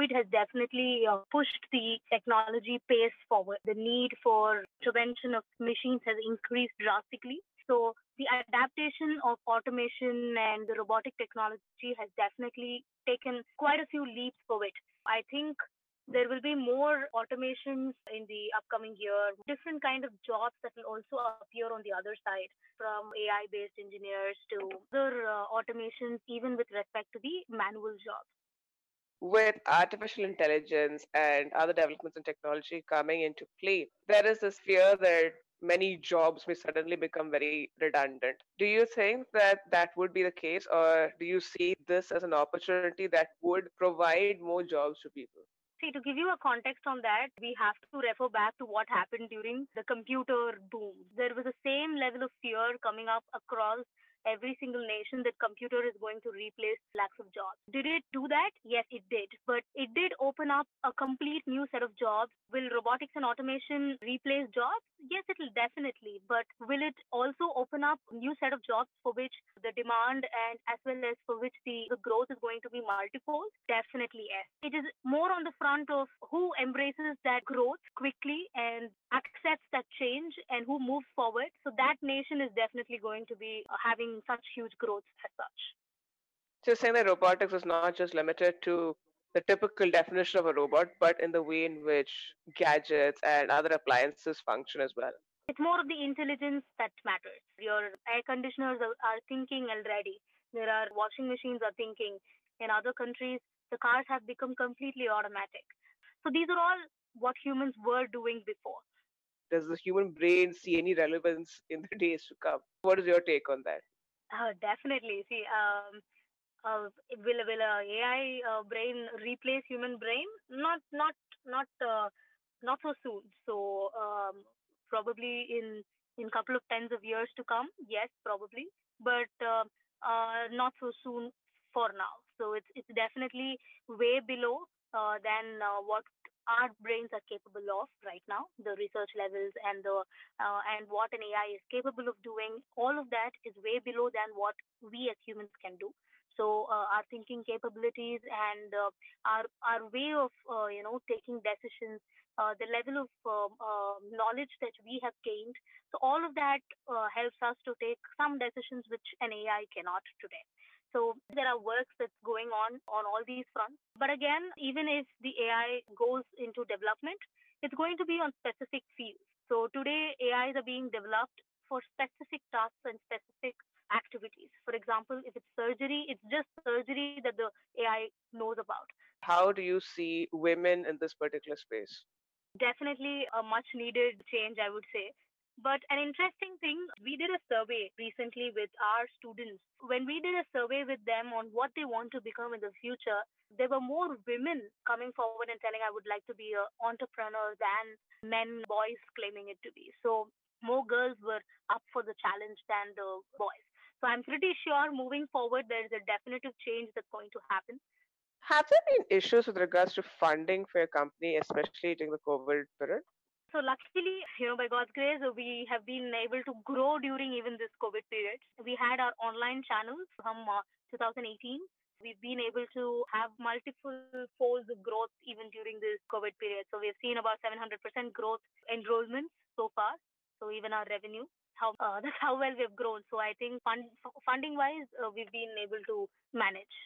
COVID has definitely uh, pushed the technology pace forward. The need for prevention of machines has increased drastically. So the adaptation of automation and the robotic technology has definitely taken quite a few leaps forward. I think there will be more automations in the upcoming year, different kind of jobs that will also appear on the other side, from AI based engineers to other uh, automations, even with respect to the manual jobs. With artificial intelligence and other developments in technology coming into play, there is this fear that many jobs may suddenly become very redundant. Do you think that that would be the case, or do you see this as an opportunity that would provide more jobs to people? See, to give you a context on that, we have to refer back to what happened during the computer boom. There was the same level of fear coming up across every single nation that computer is going to replace lakhs of jobs. Did it do that? Yes, it did. But it did open up a complete new set of jobs. Will robotics and automation replace jobs? Yes, it will definitely. But will it also open up a new set of jobs for which the demand and as well as for which the, the growth is going to be multiple? Definitely yes. It is more on the front of who embraces that growth quickly and accepts that change and who moves forward. So that nation is definitely going to be uh, having such huge growth as such. So you're saying that robotics is not just limited to the typical definition of a robot, but in the way in which gadgets and other appliances function as well. It's more of the intelligence that matters. Your air conditioners are, are thinking already. There are washing machines are thinking. In other countries, the cars have become completely automatic. So these are all what humans were doing before. Does the human brain see any relevance in the days to come? What is your take on that? Uh, definitely. See, um, uh, will will a AI uh, brain replace human brain? Not not not uh, not so soon. So um, probably in in couple of tens of years to come. Yes, probably, but uh, uh, not so soon for now. So it's it's definitely way below uh, than uh, what our brains are capable of right now, the research levels and the uh, and what an AI is capable of doing, all of that is way below than what we as humans can do. So uh, our thinking capabilities and uh, our our way of uh, you know taking decisions, uh, the level of um, uh, knowledge that we have gained, so all of that helps us to take some decisions which an AI cannot today. So there are works that's going on on all these fronts. But again, even if the AI goes into development, it's going to be on specific fields. So today, AIs are being developed for specific tasks and specific activities. For example, if it's surgery, it's just surgery that the AI knows about. How do you see women in this particular space? Definitely a much needed change, I would say. But an interesting thing, we did a survey recently with our students. When we did a survey with them on what they want to become in the future, there were more women coming forward and telling, I would like to be an entrepreneur than men, boys claiming it to be. So more girls were up for the challenge than the boys. So I'm pretty sure moving forward, there is a definitive change that's going to happen. Have there been issues with regards to funding for your company, especially during the COVID period? So luckily, you know, by God's grace, we have been able to grow during even this COVID period. We had our online channels from uh, 2018. We've been able to have multiple folds of growth even during this COVID period. So we've seen about 700% growth enrollments so far. So even our revenue, how uh, that's how well we've grown. So I think fund, funding wise, uh, we've been able to manage.